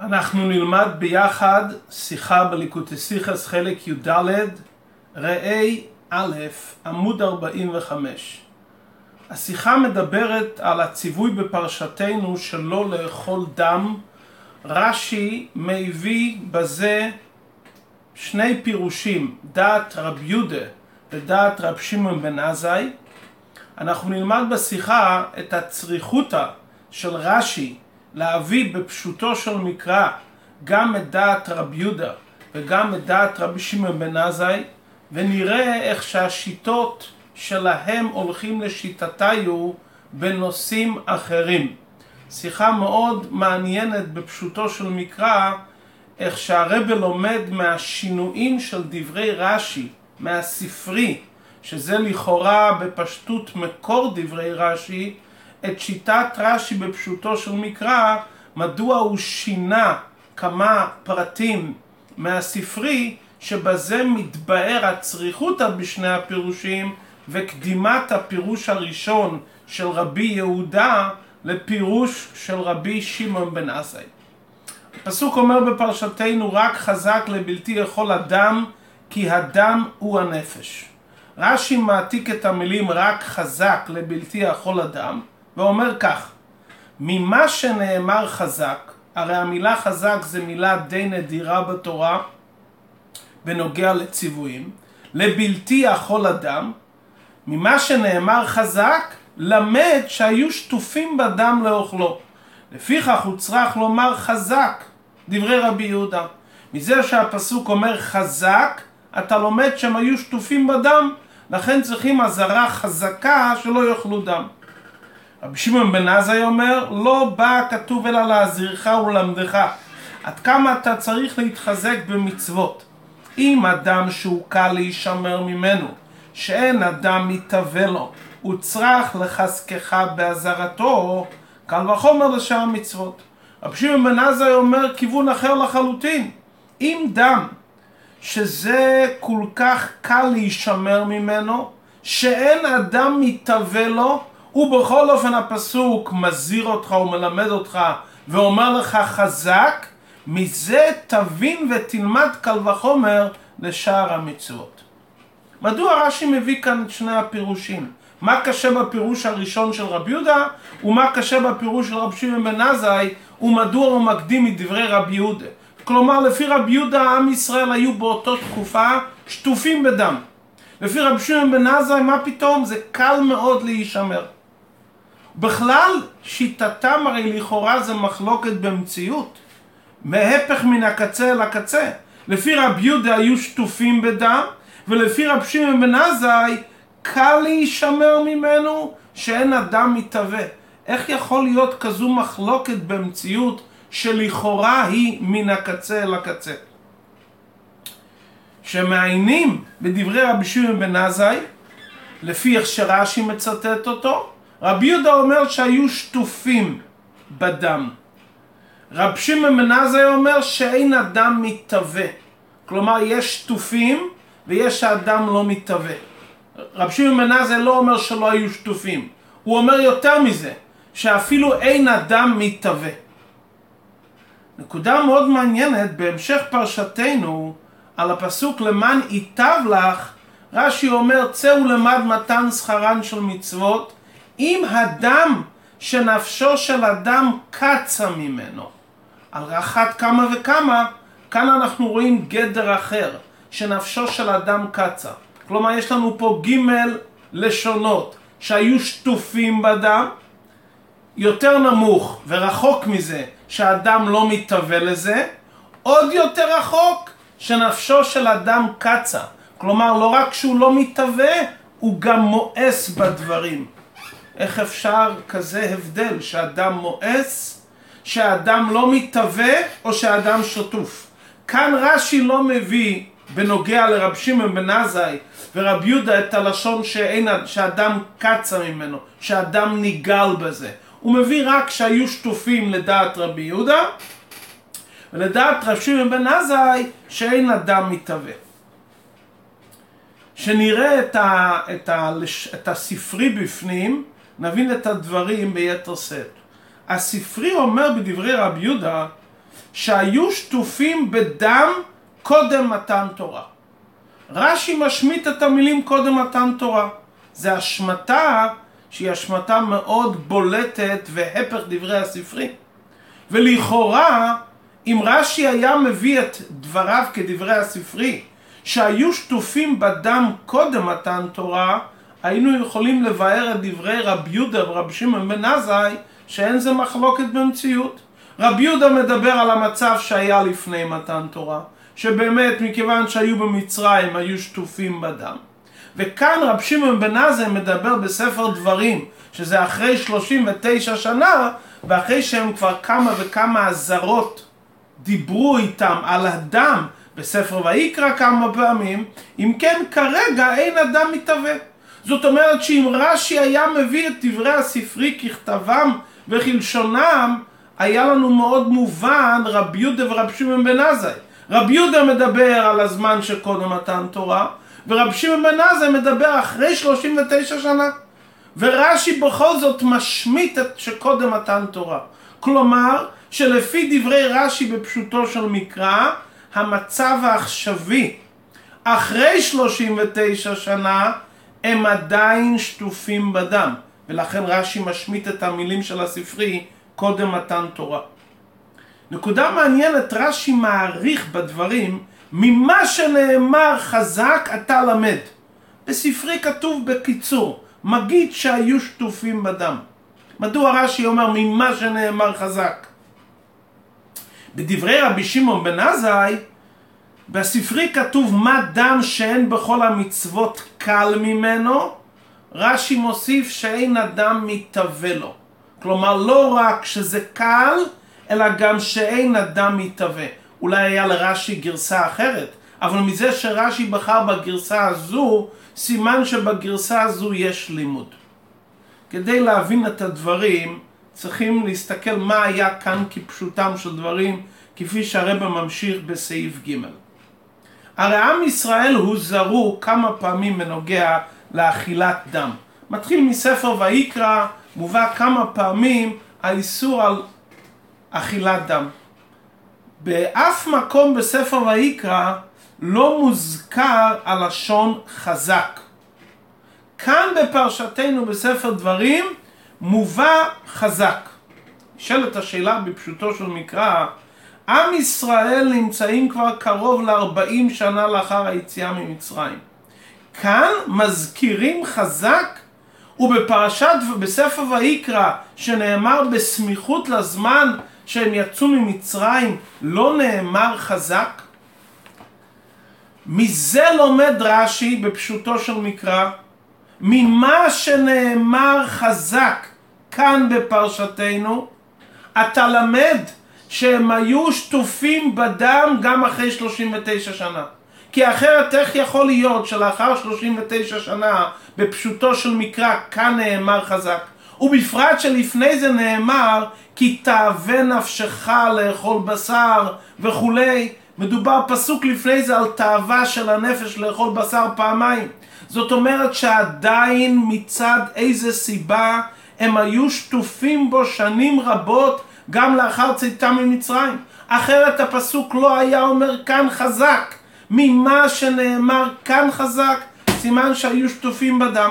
אנחנו נלמד ביחד שיחה בליקוטי סיכס חלק י"ד, ראי א', עמוד 45. השיחה מדברת על הציווי בפרשתנו שלא לאכול דם. רש"י מביא בזה שני פירושים, דעת רב יהודה ודעת רב שמעון בן עזאי. אנחנו נלמד בשיחה את הצריכותא של רש"י להביא בפשוטו של מקרא גם את דעת רב יהודה וגם את דעת רבי שמעון בן עזאי ונראה איך שהשיטות שלהם הולכים לשיטתיו בנושאים אחרים. שיחה מאוד מעניינת בפשוטו של מקרא איך שהרבה לומד מהשינויים של דברי רש"י, מהספרי, שזה לכאורה בפשטות מקור דברי רש"י, את שיטת רש"י בפשוטו של מקרא, מדוע הוא שינה כמה פרטים מהספרי, שבזה מתבאר הצריכותא בשני הפירושים וקדימת הפירוש הראשון של רבי יהודה לפירוש של רבי שמעון בן עזאי. הפסוק אומר בפרשתנו רק חזק לבלתי יכול אדם כי הדם הוא הנפש. רש"י מעתיק את המילים רק חזק לבלתי יכול אדם ואומר כך, ממה שנאמר חזק, הרי המילה חזק זה מילה די נדירה בתורה בנוגע לציוויים, לבלתי יכול אדם, ממה שנאמר חזק, למד שהיו שטופים בדם לאוכלו. לפיכך הוא צריך לומר חזק, דברי רבי יהודה. מזה שהפסוק אומר חזק, אתה לומד שהם היו שטופים בדם, לכן צריכים אזהרה חזקה שלא יאכלו דם. רבי שמעון בן עזאי אומר, לא בא כתוב אלא להזהירך וללמדך. עד כמה אתה צריך להתחזק במצוות. אם אדם שהוא קל להישמר ממנו, שאין אדם מתהווה לו, הוא צריך לחזקך באזהרתו, קל וחומר לשאר המצוות. רבי שמעון בן עזאי אומר כיוון אחר לחלוטין. אם דם שזה כל כך קל להישמר ממנו, שאין אדם מתהווה לו, ובכל אופן הפסוק מזהיר אותך ומלמד אותך ואומר לך חזק, מזה תבין ותלמד קל וחומר לשאר המצוות. מדוע רש"י מביא כאן את שני הפירושים? מה קשה בפירוש הראשון של רבי יהודה ומה קשה בפירוש של רבי שמעון בן עזאי ומדוע הוא מקדים מדברי רבי יהודה. כלומר לפי רבי יהודה עם ישראל היו באותו תקופה שטופים בדם. לפי רבי שמעון בן עזאי מה פתאום זה קל מאוד להישמר. בכלל שיטתם הרי לכאורה זה מחלוקת במציאות. מהפך מן הקצה אל הקצה. לפי רב יהודה היו שטופים בדם, ולפי רב שמעון בן עזאי קל להישמר ממנו שאין אדם מתהווה. איך יכול להיות כזו מחלוקת במציאות שלכאורה היא מן הקצה אל הקצה? שמעיינים בדברי רבי שמעון בן עזאי, לפי איך שרש"י מצטט אותו, רבי יהודה אומר שהיו שטופים בדם. רב שמעון עזאי אומר שאין אדם מתהווה. כלומר, יש שטופים ויש האדם לא מתהווה. רב שמעון עזאי לא אומר שלא היו שטופים. הוא אומר יותר מזה, שאפילו אין אדם מתהווה. נקודה מאוד מעניינת בהמשך פרשתנו על הפסוק למען ייטב לך, רש"י אומר צא ולמד מתן שכרן של מצוות אם הדם שנפשו של אדם קצה ממנו. על אחת כמה וכמה, כאן אנחנו רואים גדר אחר, שנפשו של אדם קצה. כלומר, יש לנו פה ג' לשונות שהיו שטופים בדם, יותר נמוך ורחוק מזה שהאדם לא מתהווה לזה, עוד יותר רחוק שנפשו של אדם קצה. כלומר, לא רק שהוא לא מתהווה, הוא גם מואס בדברים. איך אפשר כזה הבדל שאדם מואס, שאדם לא מתהווה או שאדם שטוף? כאן רש"י לא מביא בנוגע לרב שמעון בן עזאי ורב יהודה את הלשון שאין, שאדם קצה ממנו, שאדם ניגל בזה. הוא מביא רק שהיו שטופים לדעת רבי יהודה ולדעת רב שמעון בן עזאי שאין אדם מתהווה. שנראה את, ה, את, ה, את הספרי בפנים, נבין את הדברים ביתר שאת. הספרי אומר בדברי רבי יהודה שהיו שטופים בדם קודם מתן תורה. רש"י משמיט את המילים קודם מתן תורה. זה השמטה שהיא השמטה מאוד בולטת והפך דברי הספרי. ולכאורה, אם רש"י היה מביא את דבריו כדברי הספרי, שהיו שטופים בדם קודם מתן תורה, היינו יכולים לבאר את דברי רבי יהודה ורבי שמעון בן עזאי שאין זה מחלוקת במציאות. רבי יהודה מדבר על המצב שהיה לפני מתן תורה, שבאמת מכיוון שהיו במצרים היו שטופים בדם. וכאן רבי שמעון בן עזאי מדבר בספר דברים, שזה אחרי 39 שנה, ואחרי שהם כבר כמה וכמה אזהרות דיברו איתם על הדם בספר ויקרא כמה פעמים, אם כן כרגע אין אדם מתהווה. זאת אומרת שאם רש"י היה מביא את דברי הספרי ככתבם וכלשונם, היה לנו מאוד מובן רבי יהודה ורבי שמעון בן עזאי. רבי יהודה מדבר על הזמן שקודם מתן תורה, ורבי שמעון בן עזאי מדבר אחרי 39 שנה. ורש"י בכל זאת משמיט את שקודם מתן תורה. כלומר, שלפי דברי רש"י בפשוטו של מקרא, המצב העכשווי אחרי 39 שנה הם עדיין שטופים בדם, ולכן רש"י משמיט את המילים של הספרי קודם מתן תורה. נקודה מעניינת, רש"י מעריך בדברים, ממה שנאמר חזק אתה למד. בספרי כתוב בקיצור, מגיד שהיו שטופים בדם. מדוע רש"י אומר ממה שנאמר חזק? בדברי רבי שמעון בן עזאי, בספרי כתוב מה דם שאין בכל המצוות קל ממנו, רש"י מוסיף שאין אדם מתהווה לו. כלומר לא רק שזה קל, אלא גם שאין אדם מתהווה. אולי היה לרש"י גרסה אחרת, אבל מזה שרש"י בחר בגרסה הזו, סימן שבגרסה הזו יש לימוד. כדי להבין את הדברים, צריכים להסתכל מה היה כאן כפשוטם של דברים, כפי שהרבא ממשיך בסעיף ג'. הרי עם ישראל הוזהרו כמה פעמים בנוגע לאכילת דם. מתחיל מספר ויקרא, מובא כמה פעמים האיסור על אכילת דם. באף מקום בספר ויקרא לא מוזכר הלשון חזק. כאן בפרשתנו בספר דברים מובא חזק. נשאלת השאלה בפשוטו של מקרא, עם ישראל נמצאים כבר קרוב ל-40 שנה לאחר היציאה ממצרים. כאן מזכירים חזק ובפרשת בספר ויקרא שנאמר בסמיכות לזמן שהם יצאו ממצרים לא נאמר חזק? מזה לומד רש"י בפשוטו של מקרא ממה שנאמר חזק כאן בפרשתנו אתה למד שהם היו שטופים בדם גם אחרי 39 שנה. כי אחרת איך יכול להיות שלאחר 39 שנה בפשוטו של מקרא כאן נאמר חזק? ובפרט שלפני זה נאמר כי תאווה נפשך לאכול בשר וכולי. מדובר פסוק לפני זה על תאווה של הנפש לאכול בשר פעמיים. זאת אומרת שעדיין מצד איזה סיבה הם היו שטופים בו שנים רבות גם לאחר צאתם ממצרים. אחרת הפסוק לא היה אומר כאן חזק. ממה שנאמר כאן חזק, סימן שהיו שטופים בדם.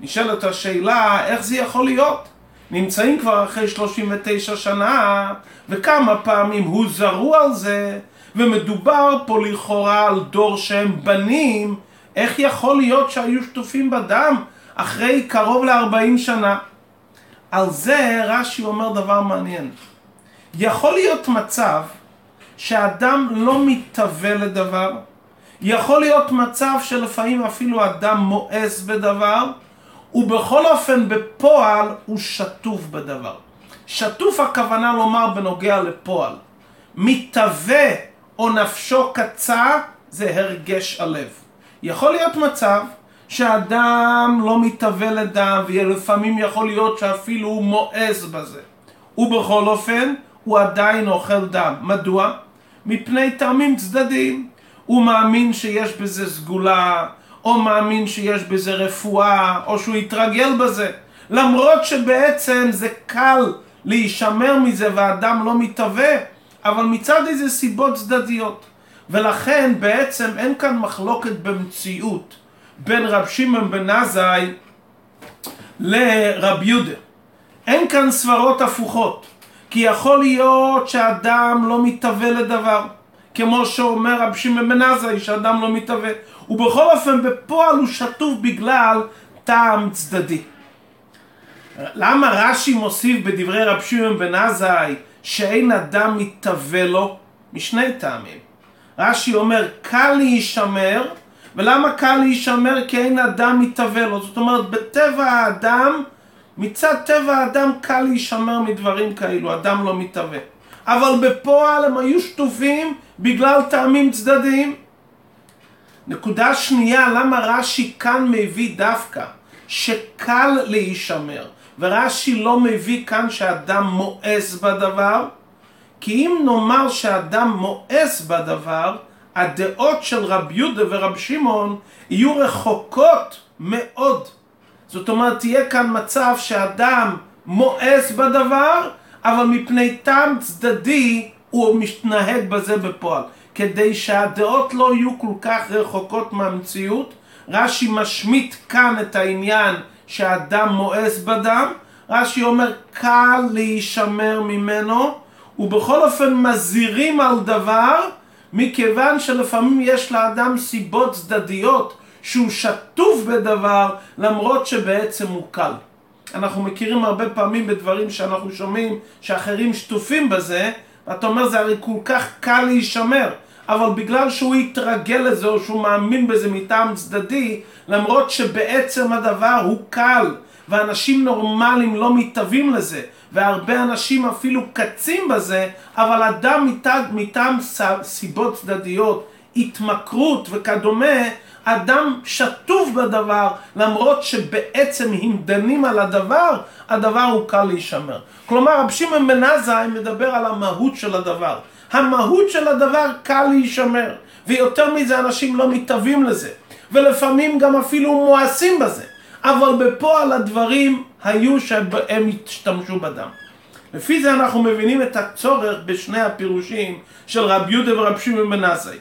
נשאלת השאלה, איך זה יכול להיות? נמצאים כבר אחרי 39 שנה, וכמה פעמים הוזהרו על זה, ומדובר פה לכאורה על דור שהם בנים, איך יכול להיות שהיו שטופים בדם אחרי קרוב ל-40 שנה? על זה רש"י אומר דבר מעניין. יכול להיות מצב שאדם לא מתהווה לדבר, יכול להיות מצב שלפעמים אפילו אדם מואס בדבר, ובכל אופן בפועל הוא שטוף בדבר. שטוף הכוונה לומר בנוגע לפועל. מתהווה או נפשו קצה זה הרגש הלב. יכול להיות מצב שאדם לא מתהווה לדם, ולפעמים יכול להיות שאפילו הוא מואס בזה. ובכל אופן, הוא עדיין אוכל דם. מדוע? מפני טעמים צדדיים. הוא מאמין שיש בזה סגולה, או מאמין שיש בזה רפואה, או שהוא יתרגל בזה. למרות שבעצם זה קל להישמר מזה והאדם לא מתהווה, אבל מצד איזה סיבות צדדיות. ולכן בעצם אין כאן מחלוקת במציאות בין רב שמעון בן עזאי לרב יהודה. אין כאן סברות הפוכות, כי יכול להיות שאדם לא מתהווה לדבר, כמו שאומר רב שמעון בן עזאי שאדם לא מתהווה, ובכל אופן בפועל הוא שטוף בגלל טעם צדדי. למה רש"י מוסיף בדברי רב שמעון בן עזאי שאין אדם מתהווה לו? משני טעמים. רש"י אומר קל להישמר, ולמה קל להישמר? כי אין אדם מתהווה לו. זאת אומרת בטבע האדם, מצד טבע האדם קל להישמר מדברים כאלו, אדם לא מתהווה. אבל בפועל הם היו שטופים בגלל טעמים צדדיים. נקודה שנייה, למה רש"י כאן מביא דווקא שקל להישמר, ורש"י לא מביא כאן שאדם מואס בדבר? כי אם נאמר שאדם מואס בדבר, הדעות של רב יהודה ורב שמעון יהיו רחוקות מאוד. זאת אומרת, תהיה כאן מצב שאדם מואס בדבר, אבל מפני טעם צדדי הוא מתנהג בזה בפועל. כדי שהדעות לא יהיו כל כך רחוקות מהמציאות, רש"י משמיט כאן את העניין שהאדם מואס בדם, רש"י אומר קל להישמר ממנו, ובכל אופן מזהירים על דבר, מכיוון שלפעמים יש לאדם סיבות צדדיות שהוא שטוף בדבר, למרות שבעצם הוא קל. אנחנו מכירים הרבה פעמים בדברים שאנחנו שומעים שאחרים שטופים בזה, ואתה אומר זה הרי כל כך קל להישמר. אבל בגלל שהוא התרגל לזה או שהוא מאמין בזה מטעם צדדי, למרות שבעצם הדבר הוא קל, ואנשים נורמליים לא מתאבים לזה, והרבה אנשים אפילו קצים בזה, אבל אדם מטעם, סיבות צדדיות, התמכרות וכדומה, אדם שטוף בדבר, למרות שבעצם אם דנים על הדבר, הדבר הוא קל להישמר. כלומר, רב שמעון בן עזאי מדבר על המהות של הדבר. המהות של הדבר קל להישמר, ויותר מזה אנשים לא מתאבים לזה, ולפעמים גם אפילו מואסים בזה, אבל בפועל הדברים היו שהם השתמשו בדם. לפי זה אנחנו מבינים את הצורך בשני הפירושים של רב יהודה ורב שמעון בן עזאי.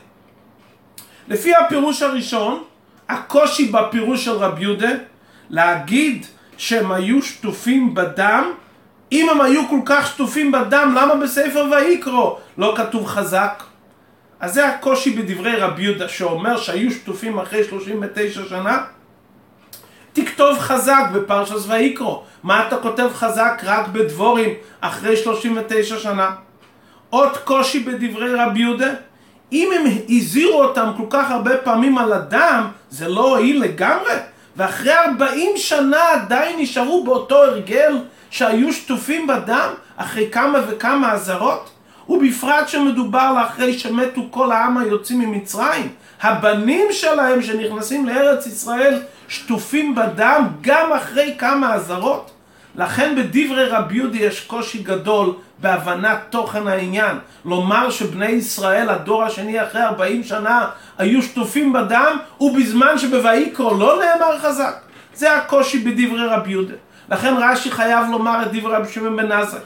לפי הפירוש הראשון, הקושי בפירוש של רב יהודה להגיד שהם היו שטופים בדם אם הם היו כל כך שטופים בדם, למה בספר ויקרו לא כתוב חזק? אז זה הקושי בדברי רבי יהודה שאומר שהיו שטופים אחרי 39 שנה. תכתוב חזק בפרשס ויקרו. מה אתה כותב חזק רק בדבורים אחרי 39 שנה? עוד קושי בדברי רבי יהודה. אם הם הזהירו אותם כל כך הרבה פעמים על הדם, זה לא הועיל לגמרי. ואחרי 40 שנה עדיין נשארו באותו הרגל שהיו שטופים בדם אחרי כמה וכמה אזהרות? ובפרט שמדובר לאחרי שמתו כל העם היוצאים ממצרים. הבנים שלהם שנכנסים לארץ ישראל שטופים בדם גם אחרי כמה אזהרות. לכן בדברי רבי יהודי יש קושי גדול בהבנת תוכן העניין. לומר שבני ישראל, הדור השני אחרי 40 שנה, היו שטופים בדם, ובזמן שבויקרו לא נאמר חזק. זה הקושי בדברי רבי יהודה. לכן רש"י חייב לומר את דברי רבי שמעון בן עזאי.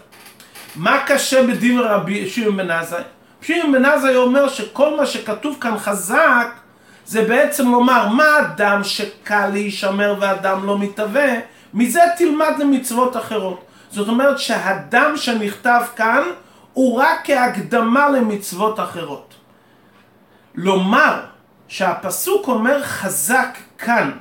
מה קשה בדברי רבי שמעון בן עזאי? שמעון בן עזאי אומר שכל מה שכתוב כאן חזק זה בעצם לומר מה אדם שקל להישמר ואדם לא מתהווה מזה תלמד למצוות אחרות. זאת אומרת שהדם שנכתב כאן הוא רק כהקדמה למצוות אחרות. לומר שהפסוק אומר חזק כאן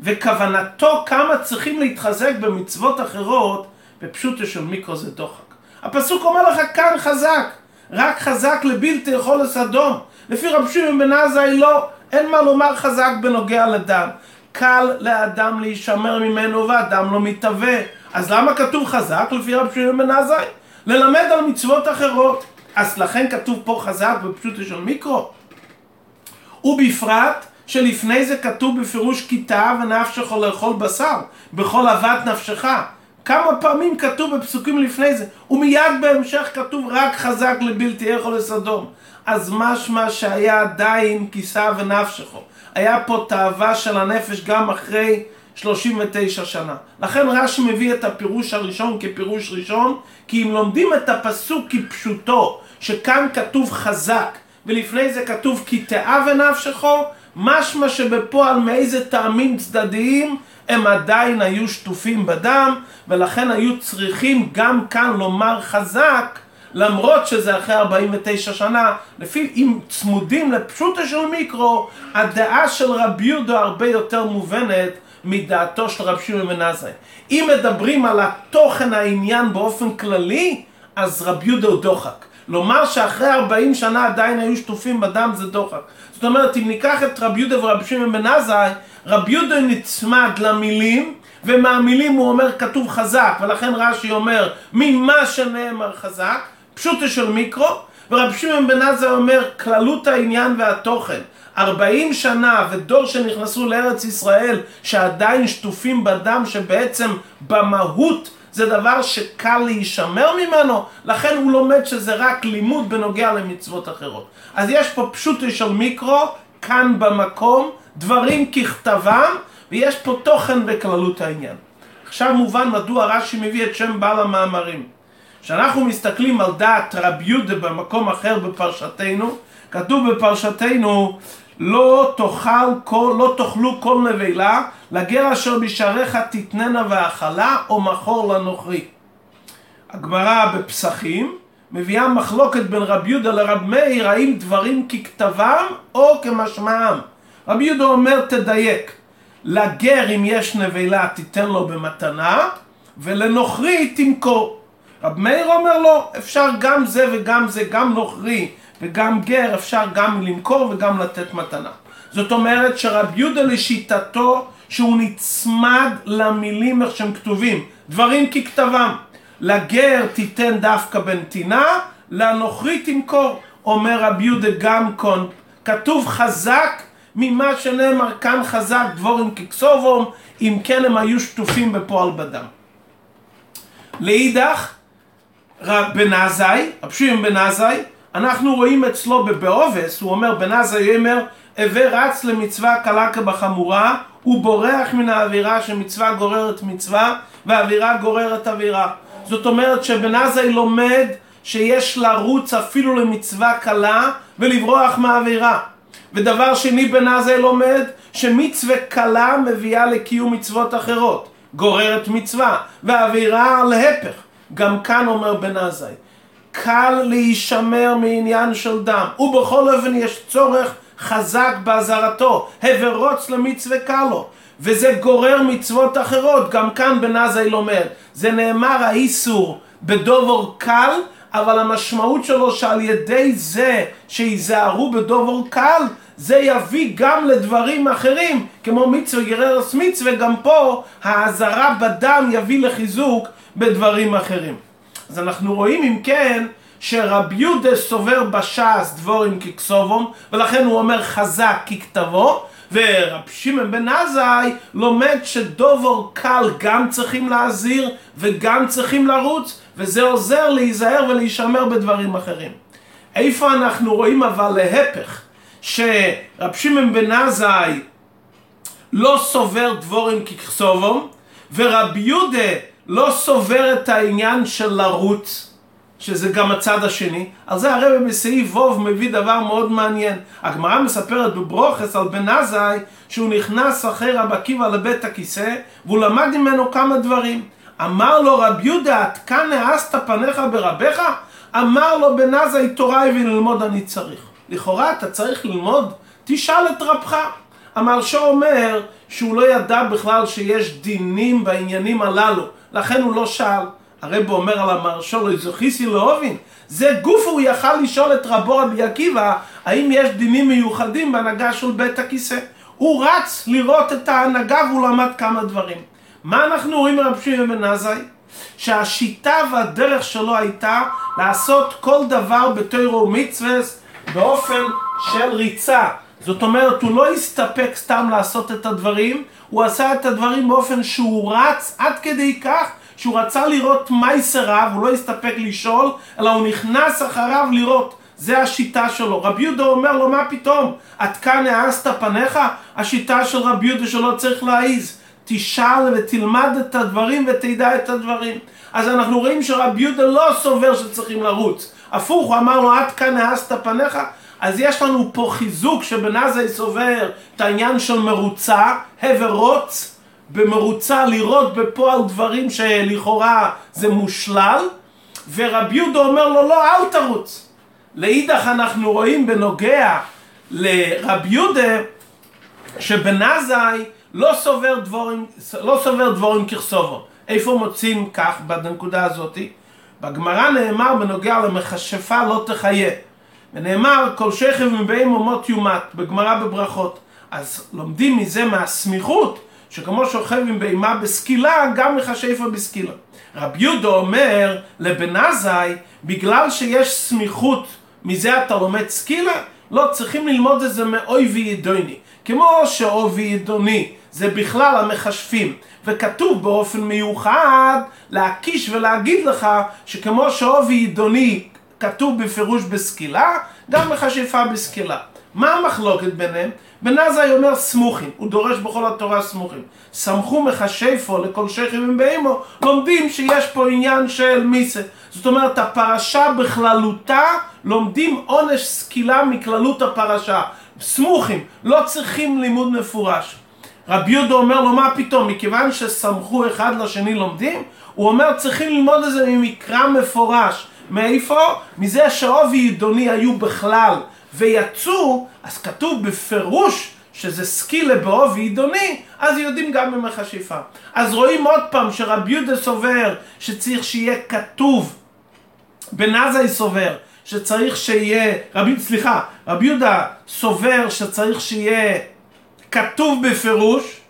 וכוונתו כמה צריכים להתחזק במצוות אחרות, בפשוטו של מיקרו זה דוחק. הפסוק אומר לך כאן חזק, רק חזק לבלתי יכול לסדום. לפי רב שמעון בן עזאי לא, אין מה לומר חזק בנוגע לדם. קל לאדם להישמר ממנו ואדם לא מתהווה. אז למה כתוב חזק לפי רב שמעון בן עזאי? ללמד על מצוות אחרות. אז לכן כתוב פה חזק בפשוטו של מיקרו. ובפרט שלפני זה כתוב בפירוש כי תאהב נפשך לאכול בשר, בכל אהבת נפשך. כמה פעמים כתוב בפסוקים לפני זה, ומיד בהמשך כתוב רק חזק לבלתי יכול לסדום. אז משמע שהיה עדיין כיסה ונפשכו. היה פה תאווה של הנפש גם אחרי 39 שנה. לכן רש"י מביא את הפירוש הראשון כפירוש ראשון, כי אם לומדים את הפסוק כפשוטו, שכאן כתוב חזק, ולפני זה כתוב כי תאהב נפשכו, משמע שבפועל מאיזה טעמים צדדיים הם עדיין היו שטופים בדם, ולכן היו צריכים גם כאן לומר חזק, למרות שזה אחרי 49 שנה, לפי, אם צמודים לפשוטו של מיקרו, הדעה של רבי יהודה הרבה יותר מובנת מדעתו של רבי שמעון עזאי. אם מדברים על התוכן העניין באופן כללי, אז רבי יהודה הוא דוחק. לומר שאחרי 40 שנה עדיין היו שטופים בדם זה דוחק. זאת אומרת, אם ניקח את רבי יהודה ורבי שמעון בן עזאי, רבי יהודה נצמד למילים, ומהמילים הוא אומר כתוב חזק, ולכן רש"י אומר ממה שנאמר חזק, פשוטו של מיקרו, ורבי שמעון בן עזאי אומר כללות העניין והתוכן. 40 שנה ודור שנכנסו לארץ ישראל שעדיין שטופים בדם שבעצם במהות זה דבר שקל להישמר ממנו, לכן הוא לומד שזה רק לימוד בנוגע למצוות אחרות. אז יש פה פשוטו של מיקרו, כאן במקום, דברים ככתבם, ויש פה תוכן בכללות העניין. עכשיו מובן מדוע רש"י מביא את שם בעל המאמרים. כשאנחנו מסתכלים על דעת רבי יהודה במקום אחר בפרשתנו, כתוב בפרשתנו לא תאכל כל, לא תאכלו כל נבלה, לגר אשר בשעריך תתננה והאכלה, או מכור לנוכרי. הגמרא בפסחים מביאה מחלוקת בין רבי יהודה לרב מאיר, האם דברים ככתבם או כמשמעם. רבי יהודה אומר תדייק, לגר אם יש נבלה תיתן לו במתנה, ולנוכרי תמכור. רב מאיר אומר לו, אפשר גם זה וגם זה, גם נוכרי וגם גר, אפשר גם למכור וגם לתת מתנה. זאת אומרת שרב יהודה לשיטתו שהוא נצמד למילים איך שהם כתובים, דברים ככתבם. לגר תיתן דווקא בנתינה, לנוכרי תמכור. אומר רב יהודה גם כאן, כתוב חזק ממה שנאמר כאן חזק דבורים ככסובום, אם כן הם היו שטופים בפועל בדם. לאידך, בן עזאי, הפשועים בן עזאי, אנחנו רואים אצלו בבעובס, הוא אומר, בן עזאי אומר, הווה רץ למצווה קלה כבחמורה, הוא בורח מן האווירה שמצווה גוררת מצווה, ואווירה גוררת אווירה. זאת אומרת שבן עזאי לומד שיש לרוץ אפילו למצווה קלה ולברוח מהאווירה. ודבר שני בן עזאי לומד שמצווה קלה מביאה לקיום מצוות אחרות, גוררת מצווה, והאווירה להפך. גם כאן אומר בן עזאי, קל להישמר מעניין של דם, ובכל אופן יש צורך חזק באזהרתו, הברוץ למצווה קלו, וזה גורר מצוות אחרות, גם כאן בן עזאי לומד, זה נאמר האיסור בדובור קל, אבל המשמעות שלו שעל ידי זה שיזהרו בדובור קל, זה יביא גם לדברים אחרים, כמו מצווה גררס מצווה, גם פה האזהרה בדם יביא לחיזוק בדברים אחרים. אז אנחנו רואים אם כן שרב יהודה סובר בש"ס דבורים ככסובום ולכן הוא אומר חזק ככתבו ורב שמעון בן עזאי לומד שדובור קל גם צריכים להזהיר וגם צריכים לרוץ וזה עוזר להיזהר ולהישמר בדברים אחרים. איפה אנחנו רואים אבל להפך שרב שמעון בן עזאי לא סובר דבורים ככסובום ורב יהודה לא סובר את העניין של לרוץ, שזה גם הצד השני. על זה הרב בסעיף ווב מביא דבר מאוד מעניין. הגמרא מספרת בברוכס על בן עזאי שהוא נכנס אחרי רב עקיבא לבית הכיסא והוא למד ממנו כמה דברים. אמר לו רב יהודה, עד כאן העשת פניך ברבך? אמר לו בן עזאי, תורה הביא ללמוד אני צריך. לכאורה אתה צריך ללמוד? תשאל את רבך. המרשו אומר שהוא לא ידע בכלל שיש דינים בעניינים הללו. לכן הוא לא שאל. הרב אומר על המרשו, לא זוכיסי לאובין. זה גוף הוא יכל לשאול את רבו רבי עקיבא, האם יש דינים מיוחדים בהנהגה של בית הכיסא. הוא רץ לראות את ההנהגה והוא למד כמה דברים. מה אנחנו רואים מרב שמעון בן עזאי? שהשיטה והדרך שלו הייתה לעשות כל דבר בתוירו ומצווה באופן של ריצה. זאת אומרת, הוא לא הסתפק סתם לעשות את הדברים, הוא עשה את הדברים באופן שהוא רץ עד כדי כך שהוא רצה לראות מייסריו, הוא לא הסתפק לשאול, אלא הוא נכנס אחריו לראות. זה השיטה שלו. רבי יהודה אומר לו, מה פתאום? עד כאן העזת פניך? השיטה של רבי יהודה שלא צריך להעיז. תשאל ותלמד את הדברים ותדע את הדברים. אז אנחנו רואים שרבי יהודה לא סובר שצריכים לרוץ. הפוך, הוא אמר לו, עד כאן האסת פניך. אז יש לנו פה חיזוק שבן עזאי סובר את העניין של מרוצה, הבר רוץ, במרוצה לראות בפועל דברים שלכאורה זה מושלל, ורבי יהודה אומר לו, לא, אל תרוץ. לאידך אנחנו רואים בנוגע לרבי יהודה, שבן עזאי לא סובר דבורים, לא סובר דבורים ככסובו. איפה מוצאים כך בנקודה הזאתי? בגמרא נאמר בנוגע למכשפה לא תחיה. ונאמר כל שכב מבאים אומות יומת, בגמרא בברכות. אז לומדים מזה מהסמיכות, שכמו שוכב עם בהמה בסקילה, גם מכשפה בסקילה. רב יהודה אומר לבן עזאי, בגלל שיש סמיכות, מזה אתה לומד סקילה, לא, צריכים ללמוד את זה מאוי וידוני. כמו שאוי וידוני זה בכלל המכשפים, וכתוב באופן מיוחד להקיש ולהגיד לך שכמו שאוי וידוני כתוב בפירוש בסקילה, גם מכשפה בסקילה. מה המחלוקת ביניהם? בן עזאי אומר סמוכים, הוא דורש בכל התורה סמוכים. סמכו מכשפו לכל שכם עם בהמו, לומדים שיש פה עניין של מיסה. זאת אומרת, הפרשה בכללותה, לומדים עונש סקילה מכללות הפרשה. סמוכים, לא צריכים לימוד מפורש. רבי יהודה אומר לו, מה פתאום, מכיוון שסמכו אחד לשני לומדים, הוא אומר, צריכים ללמוד את זה ממקרא מפורש. מאיפה? מזה שעובי ידוני היו בכלל ויצאו, אז כתוב בפירוש שזה סקילה בעובי ידוני, אז יודעים גם במחשיפה. אז רואים עוד פעם שרבי יהודה סובר שצריך שיהיה כתוב, בן עזאי סובר שצריך שיהיה, רבי, סליחה, רבי יהודה סובר שצריך שיהיה כתוב בפירוש,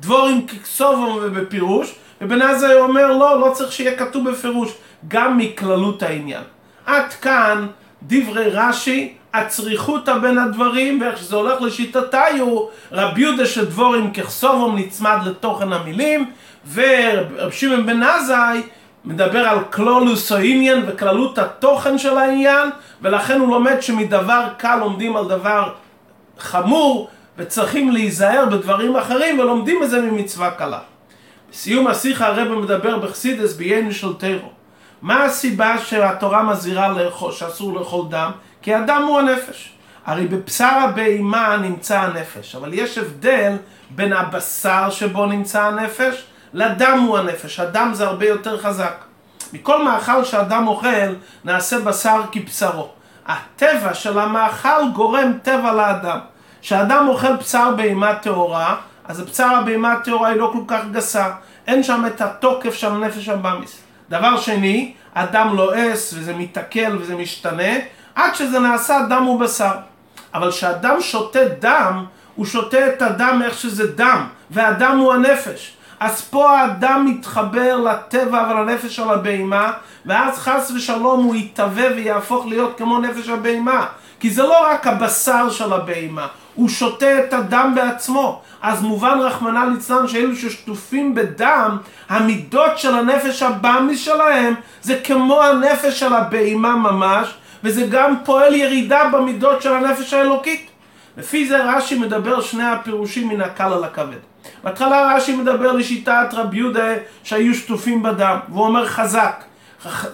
דבורים כסובו ובפירוש, ובן עזאי אומר לא, לא צריך שיהיה כתוב בפירוש, גם מכללות העניין. עד כאן דברי רש"י, הצריכותא בין הדברים, ואיך שזה הולך לשיטתיו, רבי יהודה שדבורים ככסובום נצמד לתוכן המילים, ורבי שמעון בן עזאי מדבר על כלולוס או עניין וכללות התוכן של העניין, ולכן הוא לומד שמדבר קל לומדים על דבר חמור, וצריכים להיזהר בדברים אחרים, ולומדים את זה ממצווה קלה. בסיום השיחה הרב מדבר בחסידס בעניין של תירו. מה הסיבה שהתורה מזהירה שאסור לאכול דם? כי הדם הוא הנפש. הרי בבשר הבהמה נמצא הנפש, אבל יש הבדל בין הבשר שבו נמצא הנפש לדם הוא הנפש. הדם זה הרבה יותר חזק. מכל מאכל שאדם אוכל נעשה בשר כבשרו. הטבע של המאכל גורם טבע לאדם. כשאדם אוכל בשר בהמה טהורה, אז בשר הבהמה הטהורה היא לא כל כך גסה. אין שם את התוקף של הנפש הבאמיס. דבר שני, הדם לועס וזה מתעכל וזה משתנה, עד שזה נעשה דם ובשר. אבל כשאדם שותה דם, הוא שותה את הדם איך שזה דם, והדם הוא הנפש. אז פה האדם מתחבר לטבע ולנפש של הבהמה, ואז חס ושלום הוא יתהווה ויהפוך להיות כמו נפש הבהמה. כי זה לא רק הבשר של הבהמה, הוא שותה את הדם בעצמו. אז מובן רחמנא ליצלן שאלו ששטופים בדם, המידות של הנפש הבאמי שלהם זה כמו הנפש של הבהמה ממש, וזה גם פועל ירידה במידות של הנפש האלוקית. לפי זה רש"י מדבר שני הפירושים מן הקל על הכבד. בהתחלה רש"י מדבר לשיטת רבי יהודה שהיו שטופים בדם, והוא אומר חזק.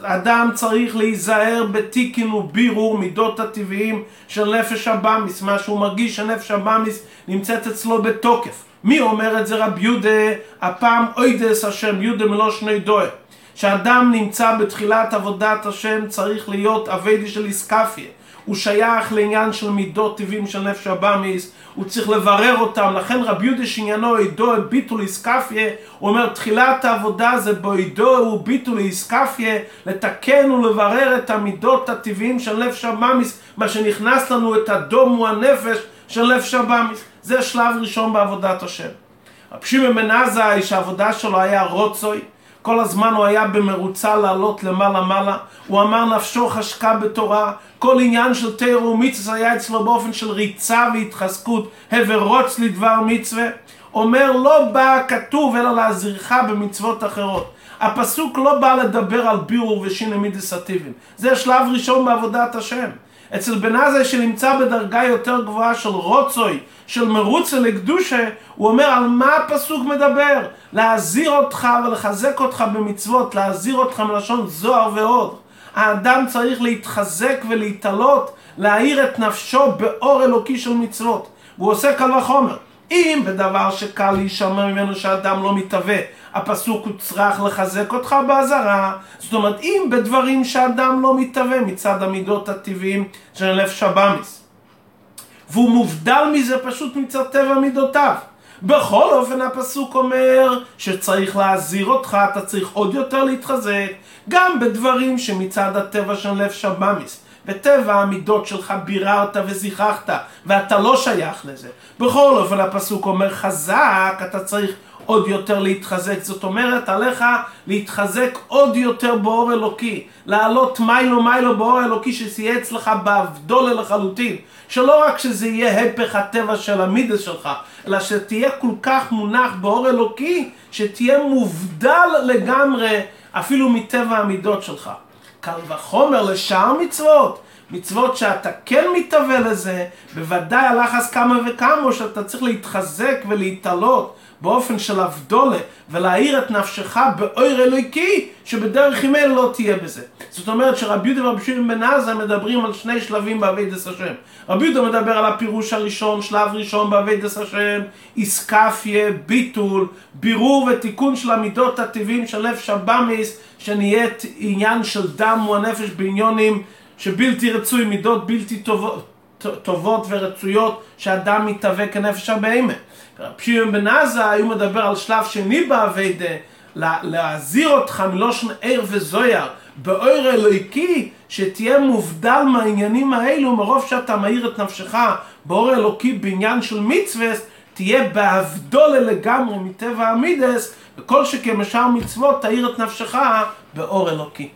אדם צריך להיזהר בתיקין ובירור מידות הטבעיים של נפש הבאמיס, מה שהוא מרגיש שנפש הבאמיס נמצאת אצלו בתוקף. מי אומר את זה? רב יהודה, הפעם אוידס השם, יהודה מלושני דוה. כשאדם נמצא בתחילת עבודת השם צריך להיות אביידי של איסקפיה. הוא שייך לעניין של מידות טבעים של נפש הבאמיס, הוא צריך לברר אותם, לכן רבי יהודה שעניינו עידו ביטול איסקפיה, הוא אומר תחילת העבודה זה בעידו הוא ביטול איסקפיה, לתקן ולברר את המידות הטבעיים של נפש הבאמיס, מה שנכנס לנו את הדום הוא הנפש של נפש הבאמיס, זה שלב ראשון בעבודת השם. רבי שמעון בן עזאי שהעבודה שלו היה רוצוי כל הזמן הוא היה במרוצה לעלות למעלה מעלה, הוא אמר נפשו חשקה בתורה, כל עניין של תירו ומצווה היה אצלו באופן של ריצה והתחזקות, הבר רוץ לדבר מצווה, אומר לא בא כתוב אלא להזהירך במצוות אחרות. הפסוק לא בא לדבר על בירור ושינא מידס הטיבים, זה שלב ראשון בעבודת השם. אצל עזאי שנמצא בדרגה יותר גבוהה של רוצוי, של מרוצה לקדושה, הוא אומר על מה הפסוק מדבר? להזהיר אותך ולחזק אותך במצוות, להזהיר אותך מלשון זוהר ועוד. האדם צריך להתחזק ולהתעלות, להאיר את נפשו באור אלוקי של מצוות. והוא עושה קל וחומר. אם בדבר שקל להישמע ממנו שאדם לא מתהווה, הפסוק הוא צריך לחזק אותך באזהרה. זאת אומרת, אם בדברים שאדם לא מתהווה מצד המידות הטבעיים של לב שבמיס. והוא מובדל מזה פשוט מצד טבע מידותיו. בכל אופן הפסוק אומר שצריך להזהיר אותך, אתה צריך עוד יותר להתחזק, גם בדברים שמצד הטבע של לב שבמיס. בטבע המידות שלך ביררת וזיככת, ואתה לא שייך לזה. בכל אופן הפסוק אומר חזק, אתה צריך עוד יותר להתחזק. זאת אומרת, עליך להתחזק עוד יותר באור אלוקי. לעלות מיילו מיילו באור אלוקי שתהיה אצלך באבדולה לחלוטין. שלא רק שזה יהיה הפך הטבע של המידס שלך, אלא שתהיה כל כך מונח באור אלוקי, שתהיה מובדל לגמרי אפילו מטבע המידות שלך. קל וחומר לשאר מצוות. מצוות שאתה כן מתהווה לזה, בוודאי אחס כמה וכמה שאתה צריך להתחזק ולהתעלות באופן של אבדולה ולהאיר את נפשך באויר אלוהיקי שבדרך הימל לא תהיה בזה. זאת אומרת שרבי יהודה ורבי שירים בן עזה מדברים על שני שלבים בעבידת השם. רבי יהודה מדבר על הפירוש הראשון, שלב ראשון בעבידת השם, איסקפיה, ביטול, בירור ותיקון של המידות הטבעיים של לב שבמיס, שנהיית עניין של דם ונפש בעניונים שבלתי רצוי, מידות בלתי טובות, טובות ורצויות שאדם מתהווה כנפש הבהמה. רב שמעון בן עזה, הוא מדבר על שלב שני באביידה, להזהיר אותך מלושן ער וזויר, באור אלוהיקי, שתהיה מובדל מהעניינים האלו, מרוב שאתה מאיר את נפשך באור אלוקי בעניין של מצווה, תהיה באבדולה לגמרי מטבע המידס, וכל שכמשאר מצוות תאיר את נפשך באור אלוקי.